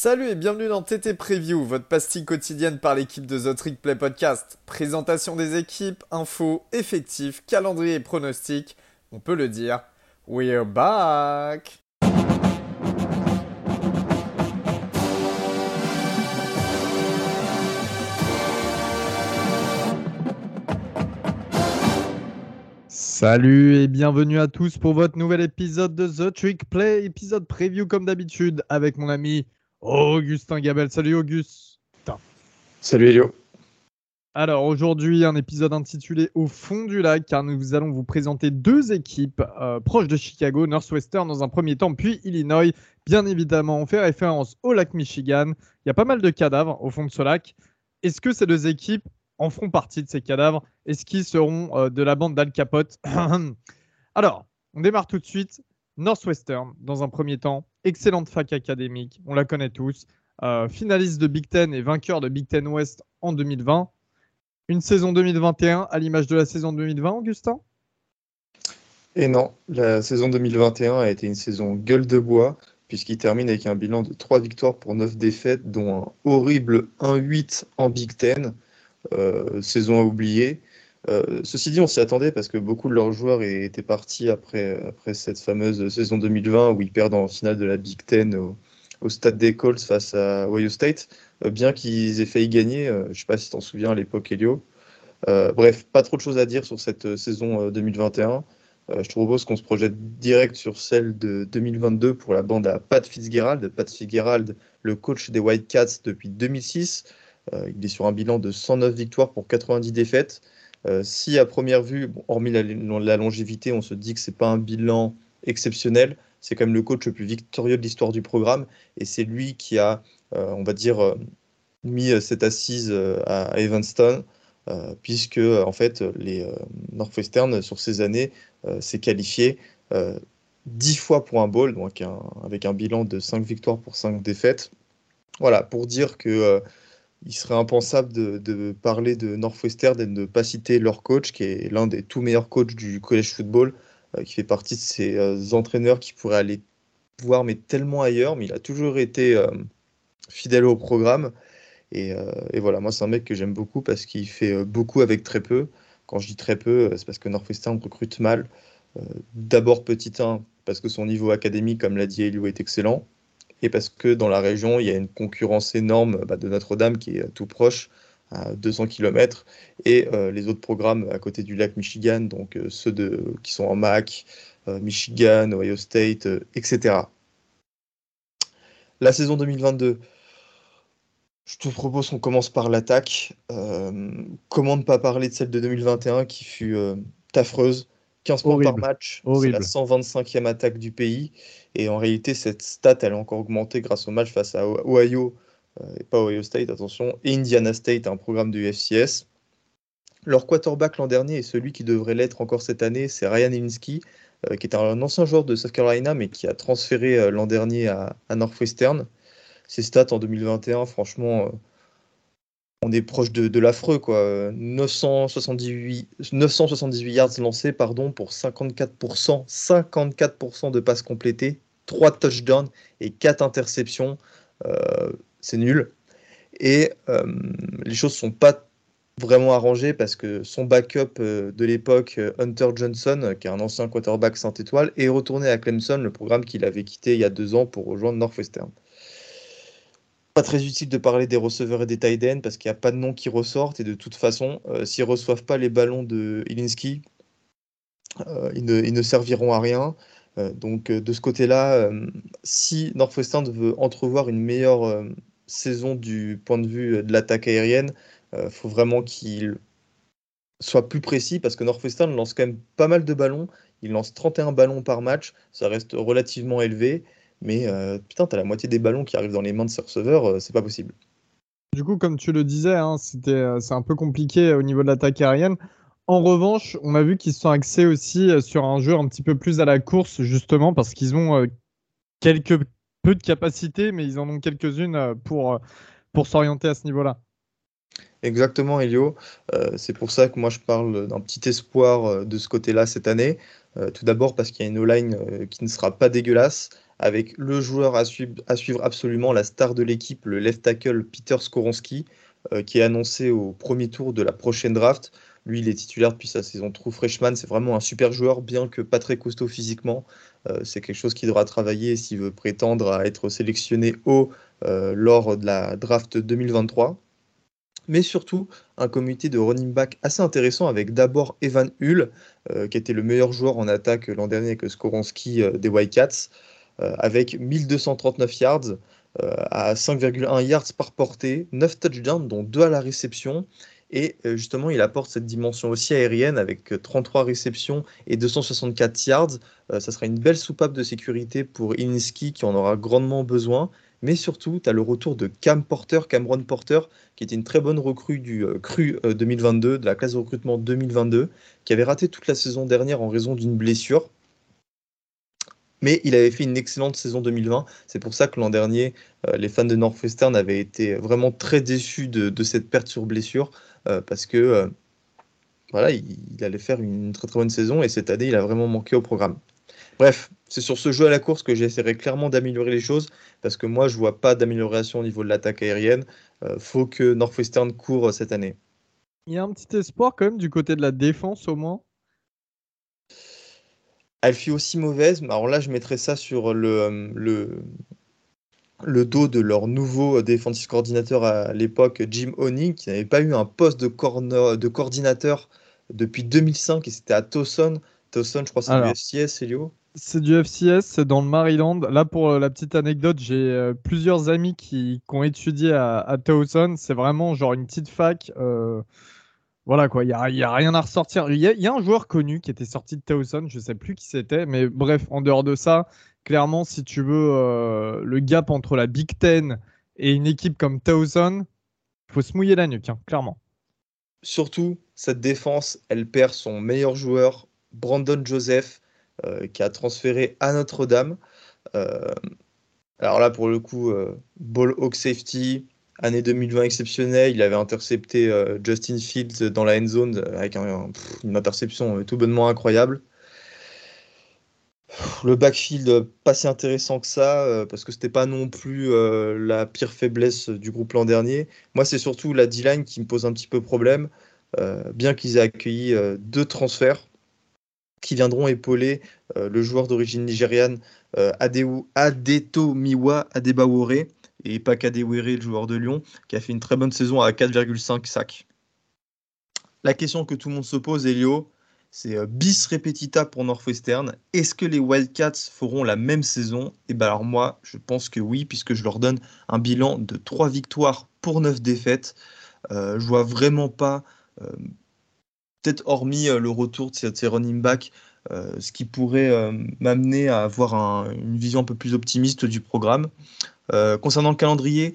Salut et bienvenue dans TT Preview, votre pastille quotidienne par l'équipe de The Trick Play Podcast. Présentation des équipes, infos, effectifs, calendrier et pronostics. On peut le dire, we're back! Salut et bienvenue à tous pour votre nouvel épisode de The Trick Play, épisode preview comme d'habitude avec mon ami Augustin Gabel. Salut Auguste. Salut Elio. Alors aujourd'hui un épisode intitulé Au fond du lac car nous allons vous présenter deux équipes euh, proches de Chicago, Northwestern dans un premier temps puis Illinois. Bien évidemment on fait référence au lac Michigan. Il y a pas mal de cadavres au fond de ce lac. Est-ce que ces deux équipes en feront partie de ces cadavres? Est-ce qu'ils seront euh, de la bande d'Al Capote? Alors, on démarre tout de suite. Northwestern, dans un premier temps, excellente fac académique, on la connaît tous. Euh, finaliste de Big Ten et vainqueur de Big Ten West en 2020. Une saison 2021 à l'image de la saison 2020, Augustin? Et non, la saison 2021 a été une saison gueule de bois, puisqu'il termine avec un bilan de 3 victoires pour 9 défaites, dont un horrible 1-8 en Big Ten. Euh, saison à oublier. Euh, ceci dit, on s'y attendait parce que beaucoup de leurs joueurs étaient partis après, après cette fameuse saison 2020 où ils perdent en finale de la Big Ten au, stade des Colts face à Ohio State, euh, bien qu'ils aient failli gagner. je ne sais pas si tu t'en souviens à l'époque, Elio. bref, pas trop de choses à dire sur cette saison 2021. je te propose qu'on se projette direct sur celle de 2022 pour la bande à Pat Fitzgerald. Pat Fitzgerald, le coach des Whitecaps depuis 2006. Euh, il est sur un bilan de 109 victoires pour 90 défaites. Euh, si à première vue, hormis la, longévité, on se dit que c'est pas un bilan exceptionnel, c'est quand même le coach le plus victorieux de l'histoire du programme et c'est lui qui a, euh, on va dire, mis cette assise à Evanston. puisque en fait les Northwestern sur ces années s'est qualifié 10 fois pour un bowl, donc avec un bilan de 5 victoires pour 5 défaites. Voilà, pour dire que il serait impensable de, parler de Northwestern et de ne pas citer leur coach, qui est l'un des tout meilleurs coachs du college football, euh, qui fait partie de ces euh, entraîneurs qui pourraient aller voir, mais tellement ailleurs, mais il a toujours été euh, fidèle au programme. Et, voilà, moi, c'est un mec que j'aime beaucoup parce qu'il fait beaucoup avec très peu. Quand je dis très peu, c'est parce que Northwestern recrute mal. D'abord, petit 1, parce que son niveau académique, comme l'a dit Elio, est excellent et parce que dans la région, il y a une concurrence énorme bah, de Notre-Dame qui est tout proche, à 200 km, et euh, les autres programmes à côté du lac Michigan, donc euh, ceux de, qui sont en MAC, euh, Michigan, Ohio State, etc. La saison 2022, je te propose qu'on commence par l'attaque. comment ne pas parler de celle de 2021 qui fut affreuse 15 points par match, c'est la 125e attaque du pays. Et en réalité, cette stat, elle a encore augmenté grâce au match face à Ohio, euh, et pas Ohio State, attention, et Indiana State, un programme du FCS. Leur quarterback l'an dernier et celui qui devrait l'être encore cette année, c'est Ryan Ilinski, euh, qui est un ancien joueur de South Carolina, mais qui a transféré euh, l'an dernier à, à, Northwestern. Ses stats en 2021, franchement, on est proche de, l'affreux, quoi. 978, 978 yards lancés, pardon, pour 54%, 54% de passes complétées, 3 touchdowns et 4 interceptions. Euh, c'est nul. Et euh, les choses sont pas vraiment arrangées parce que son backup euh, de l'époque, Hunter Johnson, qui est un ancien quarterback Saint-Étoile, est retourné à Clemson, le programme qu'il avait quitté il y a deux ans pour rejoindre Northwestern pas très utile de parler des receveurs et des tight ends parce qu'il n'y a pas de nom qui ressortent et de toute façon, euh, s'ils ne reçoivent pas les ballons de Ilinski, euh, ils, ne, serviront à rien. Euh, donc de ce côté-là, si Northwestern veut entrevoir une meilleure saison du point de vue de l'attaque aérienne, il faut vraiment qu'il soit plus précis parce que Northwestern lance quand même pas mal de ballons. Il lance 31 ballons par match, ça reste relativement élevé. Mais euh, putain, t'as la moitié des ballons qui arrivent dans les mains de ces receveurs, euh, c'est pas possible. Du coup, comme tu le disais, hein, c'était, euh, c'est un peu compliqué au niveau de l'attaque aérienne. En revanche, on a vu qu'ils se sont axés aussi sur un jeu un petit peu plus à la course, justement, parce qu'ils ont quelques peu de capacités, mais ils en ont quelques-unes pour, pour s'orienter à ce niveau-là. Exactement, Elio. c'est pour ça que moi je parle d'un petit espoir de ce côté-là cette année. tout d'abord parce qu'il y a une O-line qui ne sera pas dégueulasse, avec le joueur à suivre, absolument, la star de l'équipe, le left tackle Peter Skoronski, qui est annoncé au premier tour de la prochaine draft. Lui, il est titulaire depuis sa saison true freshman. C'est vraiment un super joueur, bien que pas très costaud physiquement. Euh, c'est quelque chose qu'il devra travailler s'il veut prétendre à être sélectionné haut euh, lors de la draft 2023. Mais surtout, un comité de running back assez intéressant avec d'abord Evan Hull, euh, qui était le meilleur joueur en attaque l'an dernier avec Skoronski des Wildcats, avec 1239 yards, à 5,1 yards par portée, 9 touchdowns, dont 2 à la réception, et euh, justement, il apporte cette dimension aussi aérienne avec 33 euh, réceptions et 264 yards. Euh, ça sera une belle soupape de sécurité pour Iniski qui en aura grandement besoin. Mais surtout, tu as le retour de Cam Porter, Cameron Porter, qui était une très bonne recrue du CRU 2022, de la classe de recrutement 2022, qui avait raté toute la saison dernière en raison d'une blessure. Mais il avait fait une excellente saison 2020. C'est pour ça que l'an dernier, les fans de Northwestern avaient été vraiment très déçus de cette perte sur blessure. Euh, parce que euh, voilà, il, allait faire une très très bonne saison et cette année, il a vraiment manqué au programme. Bref, c'est sur ce jeu à la course que j'essaierai clairement d'améliorer les choses parce que moi, je vois pas d'amélioration au niveau de l'attaque aérienne. Euh, faut que Northwestern court cette année. Il y a un petit espoir quand même du côté de la défense au moins. Elle fut aussi mauvaise. Alors là, je mettrais ça sur le, le, le dos de leur nouveau defensive coordinateur à l'époque, Jim Honey, qui n'avait pas eu un poste de, de coordinateur depuis 2005 et c'était à Towson. Towson, je crois, c'est du FCS, Elio C'est du FCS, c'est dans le Maryland. Là, pour euh, la petite anecdote, j'ai euh, plusieurs amis qui, ont étudié à, Towson. C'est vraiment genre une petite fac. Euh, voilà quoi, il n'y a, y a, rien à ressortir. Il y, a un joueur connu qui était sorti de Towson, je ne sais plus qui c'était, mais bref, en dehors de ça, clairement, si tu veux euh, le gap entre la Big Ten et une équipe comme Towson, il faut se mouiller la nuque, hein, clairement. Surtout, cette défense, elle perd son meilleur joueur, Brandon Joseph, euh, qui a transféré à Notre-Dame. Euh, alors là, pour le coup, ball hawk safety, année 2020 exceptionnelle. Il avait intercepté Justin Fields dans la end zone avec une interception tout bonnement incroyable le backfield pas si intéressant que ça, euh, parce que c'était pas non plus euh, la pire faiblesse du groupe l'an dernier. Moi, c'est surtout la D-line qui me pose un petit peu problème, euh, bien qu'ils aient accueilli deux transferts qui viendront épauler le joueur d'origine nigériane Adeto Miwa Adebawore et pas Kadewere, le joueur de Lyon, qui a fait une très bonne saison à 4,5 sacs. La question que tout le monde se pose, Elio, c'est euh, bis repetita pour Northwestern. Est-ce que les Wildcats feront la même saison? Et eh bien alors moi, je pense que oui, puisque je leur donne un bilan de 3 victoires pour 9 défaites. Euh, je vois vraiment pas, euh, peut-être hormis le retour de ces running back, ce qui pourrait m'amener à avoir une vision un peu plus optimiste du programme. Concernant le calendrier,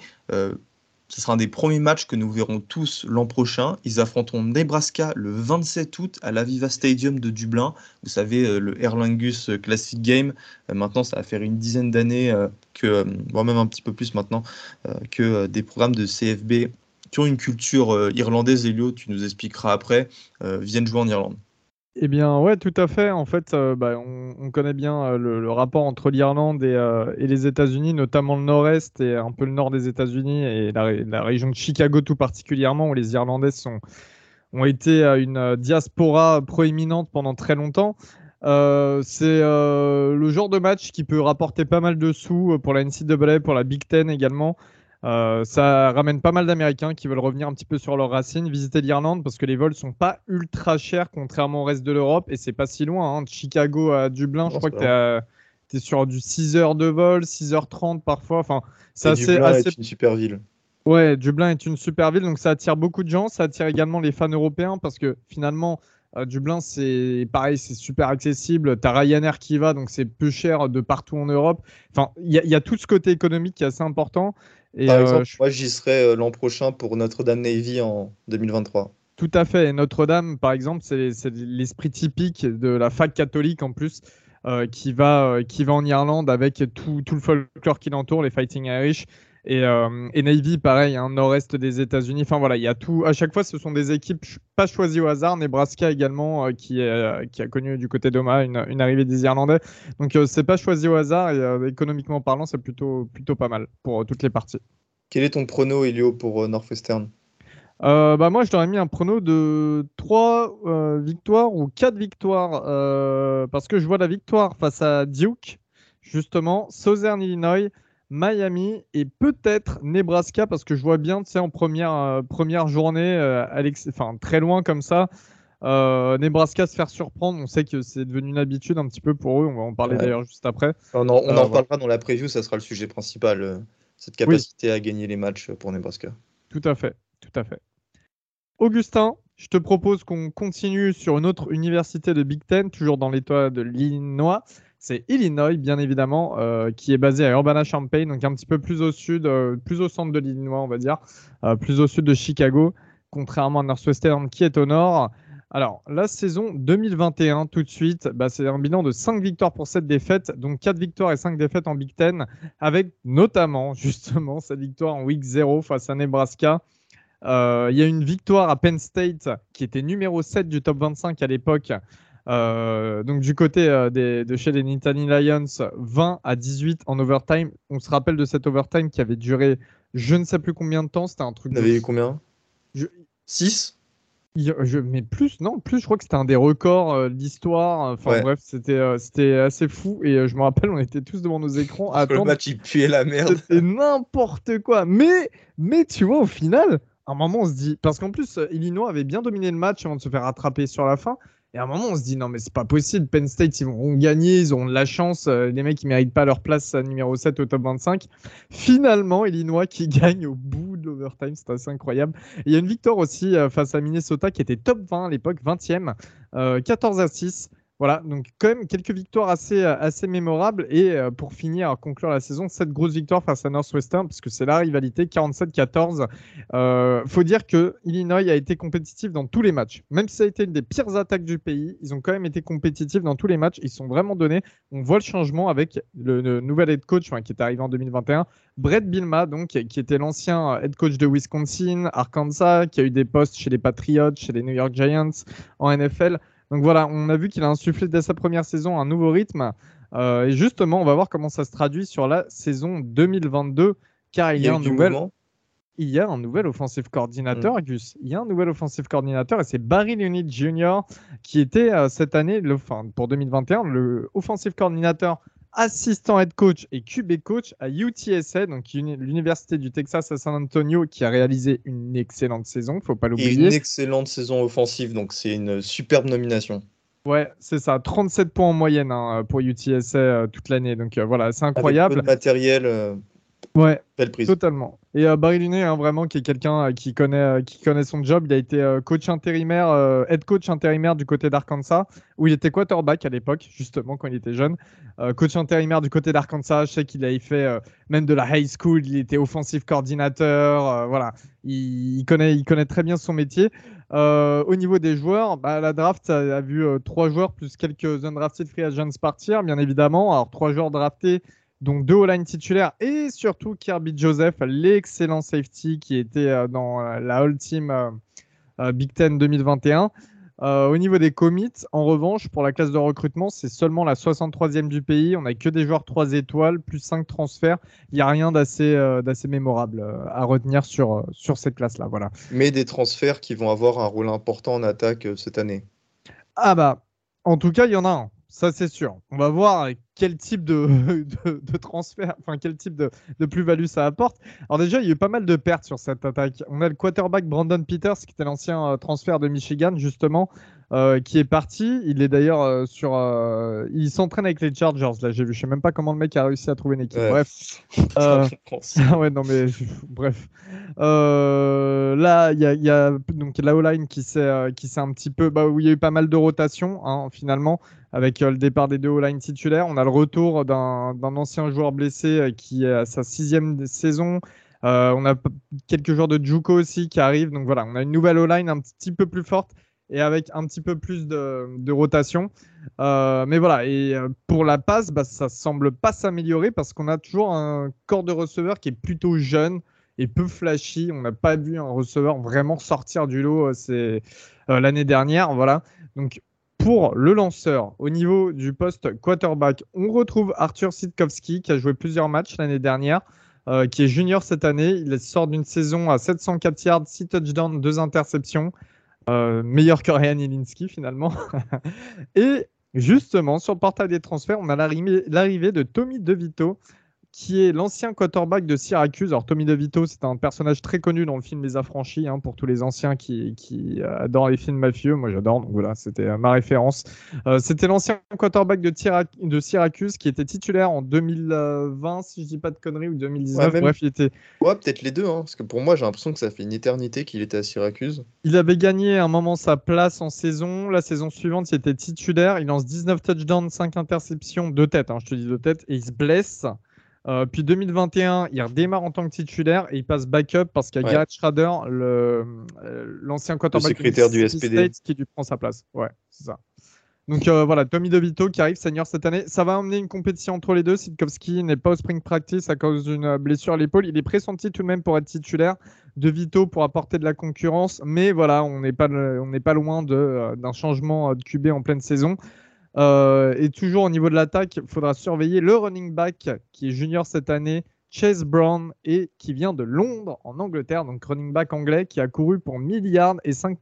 ce sera un des premiers matchs que nous verrons tous l'an prochain. Ils affronteront Nebraska le 27 août à l'Aviva Stadium de Dublin. Vous savez, euh, le Erlangus Classic Game. Euh, maintenant, ça va faire une dizaine d'années euh, voire même un petit peu plus maintenant, que des programmes de CFB qui ont une culture irlandaise, Elio, tu nous expliqueras après, viennent jouer en Irlande. Eh bien, ouais, tout à fait. En fait, euh, bah, on, connaît bien euh, le, rapport entre l'Irlande euh, et, les États-Unis, notamment le nord-est et un peu le nord des États-Unis et la, région de Chicago tout particulièrement, où les Irlandais ont été une diaspora proéminente pendant très longtemps. c'est le genre de match qui peut rapporter pas mal de sous pour la NCAA, pour la Big Ten également. Euh, ça ramène pas mal d'Américains qui veulent revenir un petit peu sur leurs racines, visiter l'Irlande parce que les vols sont pas ultra chers contrairement au reste de l'Europe et c'est pas si loin. Hein. De Chicago à Dublin, je crois que tu es, sur du 6 heures de vol, 6h30 parfois. Enfin, c'est assez, Dublin est une super ville. Ouais, Dublin est une super ville donc ça attire beaucoup de gens. Ça attire également les fans européens parce que finalement, euh, Dublin, c'est pareil, c'est super accessible. Tu as Ryanair qui va, donc c'est peu cher de partout en Europe. Enfin, il y, y, a tout ce côté économique qui est assez important. Par exemple, euh, moi j'y serai euh, l'an prochain pour Notre-Dame Navy en 2023. Tout à fait. Notre-Dame, par exemple, c'est l'esprit typique de la fac catholique en plus, euh, qui, va, qui va en Irlande avec tout, tout le folklore qui l'entoure, les Fighting Irish. Et, euh, et Navy, pareil, hein, nord-est des États-Unis. Enfin voilà, il y a tout. À chaque fois, ce sont des équipes pas choisies au hasard. Nebraska également, euh, qui, est, qui a connu du côté d'Oma une, une, arrivée des Irlandais. Donc c'est pas choisi au hasard et économiquement parlant, c'est plutôt, plutôt pas mal pour toutes les parties. Quel est ton prono, Elio, pour Northwestern? Euh, bah moi, je t'aurais mis un prono de 3 euh, victoires ou 4 victoires euh, parce que je vois la victoire face à Duke, justement, Southern Illinois, Miami et peut-être Nebraska parce que je vois bien, tu sais, en première, première journée, Alex, enfin très loin comme ça, Nebraska se faire surprendre. On sait que c'est devenu une habitude un petit peu pour eux. On va en parler d'ailleurs juste après. On en, on en parlera dans la preview, ça sera le sujet principal, cette capacité à gagner les matchs pour Nebraska. Tout à fait, tout à fait. Augustin, je te propose qu'on continue sur une autre université de Big Ten, toujours dans l'État de l'Illinois. C'est Illinois, bien évidemment, euh, qui est basé à Urbana-Champaign, donc un petit peu plus au sud, euh, plus au centre de l'Illinois, on va dire, euh, plus au sud de Chicago, contrairement à Northwestern qui est au nord. Alors, la saison 2021, tout de suite, bah, c'est un bilan de 5 victoires pour 7 défaites, donc 4 victoires et 5 défaites en Big Ten, avec notamment, justement, cette victoire en week 0 face à Nebraska. Euh, il y a une victoire à Penn State qui était numéro 7 du top 25 à l'époque. Euh, donc du côté euh, de chez les Nittany Lions, 20 à 18 en overtime. On se rappelle de cet overtime qui avait duré je ne sais plus combien de temps. C'était un truc. Vous avez eu combien? 6 je, mais plus, non, plus, je crois que c'était un des records d'histoire. Enfin bref, c'était c'était assez fou. Et je me rappelle, on était tous devant nos écrans à attendre. Le match, il puait la merde. C'était n'importe quoi. Mais, mais tu vois, au final, à un moment, on se dit, parce qu'en plus, euh, Illinois avait bien dominé le match avant de se faire rattraper sur la fin. Et à un moment, on se dit, non, mais c'est pas possible. Penn State, ils vont gagner, ils ont de la chance. Euh, les mecs, ils méritent pas leur place numéro 7 au top 25. Finalement, Illinois qui gagne au bout de l'overtime, c'est assez incroyable. il y a une victoire aussi euh, face à Minnesota qui était top 20 à l'époque, 20e, 14 à 6. Voilà, donc quand même quelques victoires assez, euh, assez mémorables. Et euh, pour finir, conclure la saison, cette grosse victoire face à Northwestern, parce que c'est la rivalité 47-14. Euh, faut dire que Illinois a été compétitif dans tous les matchs. Même si ça a été une des pires attaques du pays, ils ont quand même été compétitifs dans tous les matchs. Ils sont vraiment donnés. On voit le changement avec le, nouvel head coach qui est arrivé en 2021, Brett Bilma, donc, qui était l'ancien head coach de Wisconsin, Arkansas, qui a eu des postes chez les Patriots, chez les New York Giants, en NFL. Donc voilà, on a vu qu'il a insufflé dès sa première saison un nouveau rythme. Euh, et justement, on va voir comment ça se traduit sur la saison 2022, car il, y a, un nouvel. Il y a un nouvel offensive coordinateur, mm. Gus. Il y a un nouvel offensive coordinateur et c'est Barry Leonid Jr. qui était euh, cette année, le, enfin, pour 2021, le offensive coordinateur assistant head coach et QB coach à UTSA, donc l'université du Texas à San Antonio, qui a réalisé une excellente saison, faut pas l'oublier. Une excellente saison offensive, donc c'est une superbe nomination. Ouais, c'est ça, 37 points en moyenne hein, pour UTSA euh, toute l'année, donc euh, voilà, c'est incroyable. Avec peu de matériel. Euh, Ouais, Belle prise. totalement. Et euh, Barry Lunet, hein, vraiment, qui est quelqu'un euh, qui connaît, euh, qui connaît son job. Il a été coach intérimaire, head coach intérimaire du côté d'Arkansas, où il était quarterback à l'époque, justement, quand il était jeune. coach intérimaire du côté d'Arkansas, je sais qu'il avait fait même de la high school, il était offensive coordinateur. voilà, il, connaît, il connaît très bien son métier. au niveau des joueurs, bah, la draft a, a vu trois joueurs plus quelques undrafted free agents partir, bien évidemment. Alors, trois joueurs draftés donc deux all line titulaires et surtout Kirby Joseph, l'excellent safety qui était euh, dans euh, la All Team euh, Big Ten 2021. au niveau des commits, en revanche, pour la classe de recrutement, c'est seulement la 63e du pays. On n'a que des joueurs 3 étoiles, plus 5 transferts. Il n'y a rien d'assez d'assez mémorable à retenir sur, sur cette classe-là. Voilà. Mais des transferts qui vont avoir un rôle important en attaque cette année. Ah bah, en tout cas, il y en a un. Ça, c'est sûr. On va voir quel type de, de, transfert, enfin quel type de, de plus-value ça apporte. Alors déjà, il y a eu pas mal de pertes sur cette attaque. On a le quarterback Brandon Peters, qui était l'ancien euh, transfert de Michigan, justement, euh, qui est parti. Il est d'ailleurs euh, sur. il s'entraîne avec les Chargers, là, j'ai vu. Je sais même pas comment le mec a réussi à trouver une équipe. Bref. ouais, non, mais bref. là, il y a, y a, donc la O-line qui s'est un petit peu. Bah, où il y a eu pas mal de rotation, hein, finalement avec euh, le départ des deux O-line titulaires. On a le retour d'un ancien joueur blessé euh, qui est à sa sixième saison. Euh, on a quelques joueurs de Juco aussi qui arrivent. Donc voilà, on a une nouvelle O-line un petit peu plus forte. Et avec un petit peu plus de, rotation. Euh, mais voilà, et euh, pour la passe, bah, ça semble pas s'améliorer parce qu'on a toujours un corps de receveur qui est plutôt jeune et peu flashy. On n'a pas vu un receveur vraiment sortir du lot c'est l'année dernière. Voilà. Donc pour le lanceur, au niveau du poste quarterback, on retrouve Arthur Sitkowski qui a joué plusieurs matchs l'année dernière, euh, qui est junior cette année. Il sort d'une saison à 704 yards, 6 touchdowns, 2 interceptions. Euh, meilleur que Ryan Ilinski finalement. Et justement, sur le portail des transferts, on a l'arrivée de Tommy DeVito, qui est l'ancien quarterback de Syracuse. Alors, Tommy DeVito, c'est un personnage très connu dans le film Les Affranchis, hein, pour tous les anciens qui, adorent les films mafieux. Moi, j'adore, donc voilà, c'était euh, ma référence. Euh, c'était l'ancien quarterback de, de, Syracuse qui était titulaire en 2020, si je dis pas de conneries, ou 2019. Bref, il était. Ouais, peut-être les deux, hein, parce que pour moi, j'ai l'impression que ça fait une éternité qu'il était à Syracuse. Il avait gagné à un moment sa place en saison. La saison suivante, il était titulaire. Il lance 19 touchdowns, 5 interceptions, 2 têtes, hein, je te dis 2 têtes, et il se blesse. Euh, puis 2021, il redémarre en tant que titulaire et il passe backup parce qu'il y a Garrett Schrader, euh, l'ancien quarterback secrétaire du SPD, qui lui prend sa place. Ouais, c'est ça. Donc euh, voilà, Tommy DeVito qui arrive senior cette année. Ça va emmener une compétition entre les deux. Sitkowski n'est pas au spring practice à cause d'une blessure à l'épaule. Il est pressenti tout de même pour être titulaire. DeVito pour apporter de la concurrence. Mais voilà, on n'est pas, pas loin d'un changement de QB en pleine saison. Euh, et toujours au niveau de l'attaque, il faudra surveiller le running back qui est junior cette année, Chase Brown, et qui vient de Londres, en Angleterre, donc running back anglais, qui a couru pour milliards et 5,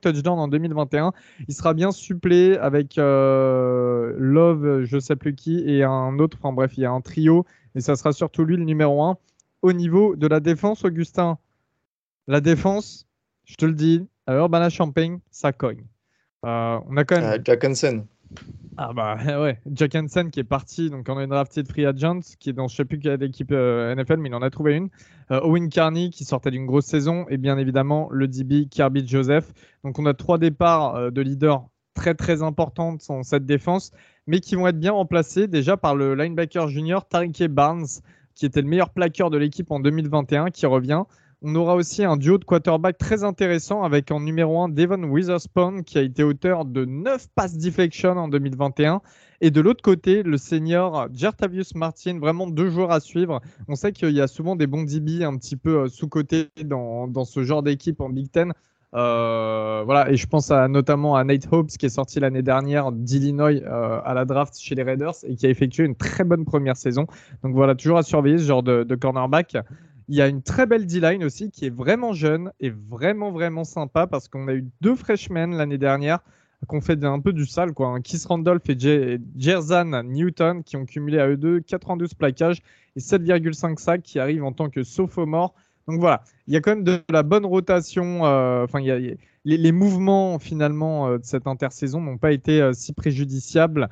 touchdowns en 2021. Il sera bien supplé avec euh, Love, je sais plus qui, et un autre, enfin bref, il y a un trio, et ça sera surtout lui le numéro 1. Au niveau de la défense, Augustin, la défense, je te le dis, à Urbana Champagne, ça cogne. Euh, on a quand même. Euh, Jack Hansen. Ah bah ouais, Jack Hansen qui est parti, donc on a une drafted free agent qui est dans je sais plus quelle équipe euh, NFL, mais il en a trouvé une. Owen Carney qui sortait d'une grosse saison et bien évidemment le DB Kirby Joseph. Donc on a trois départs de leaders très très importants dans cette défense, mais qui vont être bien remplacés déjà par le linebacker junior Tariq Barnes, qui était le meilleur plaqueur de l'équipe en 2021, qui revient. On aura aussi un duo de quarterback très intéressant avec en numéro 1 Devon Witherspoon qui a été auteur de 9 passes deflection en 2021. Et de l'autre côté, le senior Jertavius Martin, vraiment deux joueurs à suivre. On sait qu'il y a souvent des bons DB un petit peu euh, sous-cotés dans, ce genre d'équipe en Big Ten. Euh, voilà, et je pense notamment à Nate Hobbs qui est sorti l'année dernière d'Illinois euh, à la draft chez les Raiders et qui a effectué une très bonne première saison. Donc voilà, toujours à surveiller ce genre de cornerback. Il y a une très belle D-line aussi qui est vraiment jeune et vraiment vraiment sympa parce qu'on a eu deux freshmen l'année dernière qui ont fait un peu du sale quoi. Kiss Randolph et Jerzan Newton qui ont cumulé à eux deux 92 plaquages et 7,5 sacs qui arrivent en tant que sophomore. Donc voilà, il y a quand même de la bonne rotation. Euh, enfin, les, mouvements finalement euh, de cette intersaison n'ont pas été euh, si préjudiciables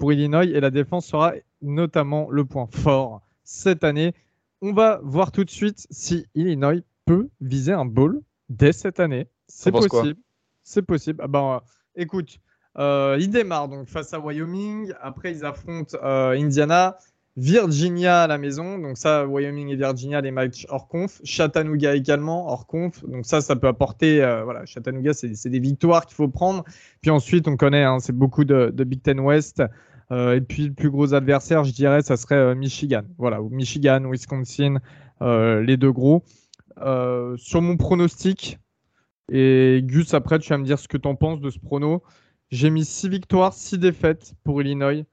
pour Illinois et la défense sera notamment le point fort cette année. On va voir tout de suite si Illinois peut viser un bowl dès cette année. C'est possible. C'est possible. Ah ben, écoute, euh, ils démarrent donc face à Wyoming. Après, ils affrontent euh, Indiana, Virginia à la maison. Donc ça, Wyoming et Virginia, les matchs hors conf. Chattanooga également hors conf. Donc ça, ça peut apporter. Euh, voilà, Chattanooga, c'est des victoires qu'il faut prendre. Puis ensuite, on connaît, hein, c'est beaucoup de, de, Big Ten West. Euh, et puis le plus gros adversaire, je dirais, ça serait euh, Michigan. Voilà, Michigan, Wisconsin, euh, les deux gros. sur mon pronostic, et Gus, après, tu vas me dire ce que tu en penses de ce prono. J'ai mis 6 victoires, 6 défaites pour Illinois,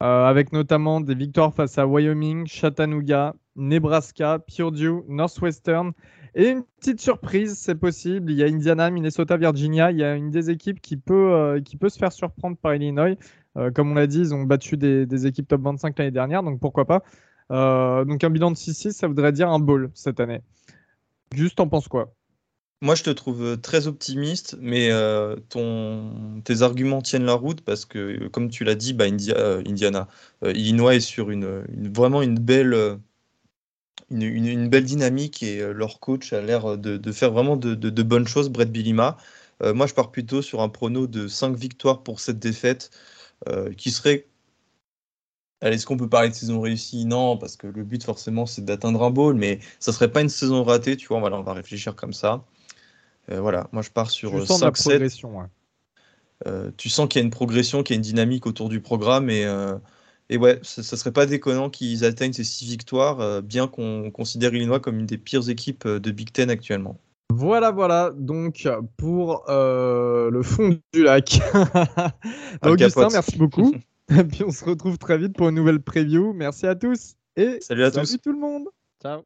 avec notamment des victoires face à Wyoming, Chattanooga, Nebraska, Purdue, Northwestern. Et une petite surprise, c'est possible. Il y a Indiana, Minnesota, Virginia. Il y a une des équipes qui peut, qui peut se faire surprendre par Illinois. Euh, comme on l'a dit, ils ont battu des, équipes top 25 l'année dernière, donc pourquoi pas. Euh, donc un bilan de 6-6, ça voudrait dire un bowl cette année. Juste, t'en penses quoi? Moi, je te trouve euh, très optimiste, mais ton, tes arguments tiennent la route parce que, comme tu l'as dit, bah, Indiana, Illinois est sur une, vraiment une belle, une, belle dynamique et leur coach a l'air de, faire vraiment de, bonnes choses, Brett Bilima. moi, je pars plutôt sur un prono de 5 victoires pour cette défaite. Euh, qui serait est-ce qu'on peut parler de saison réussie? Non, parce que le but forcément c'est d'atteindre un bowl, mais ça serait pas une saison ratée, tu vois. Voilà, on va réfléchir comme ça. voilà, moi je pars sur tu sens 5-7. Ouais. tu sens qu'il y a une progression, qu'il y a une dynamique autour du programme et, et ouais, ça, ne serait pas déconnant qu'ils atteignent ces six victoires, bien qu'on considère Illinois comme une des pires équipes de Big Ten actuellement. Voilà, voilà, donc pour le fond du lac. Augustin, merci beaucoup. Et puis on se retrouve très vite pour une nouvelle preview. Merci à tous et salut à tous. tout le monde. Ciao.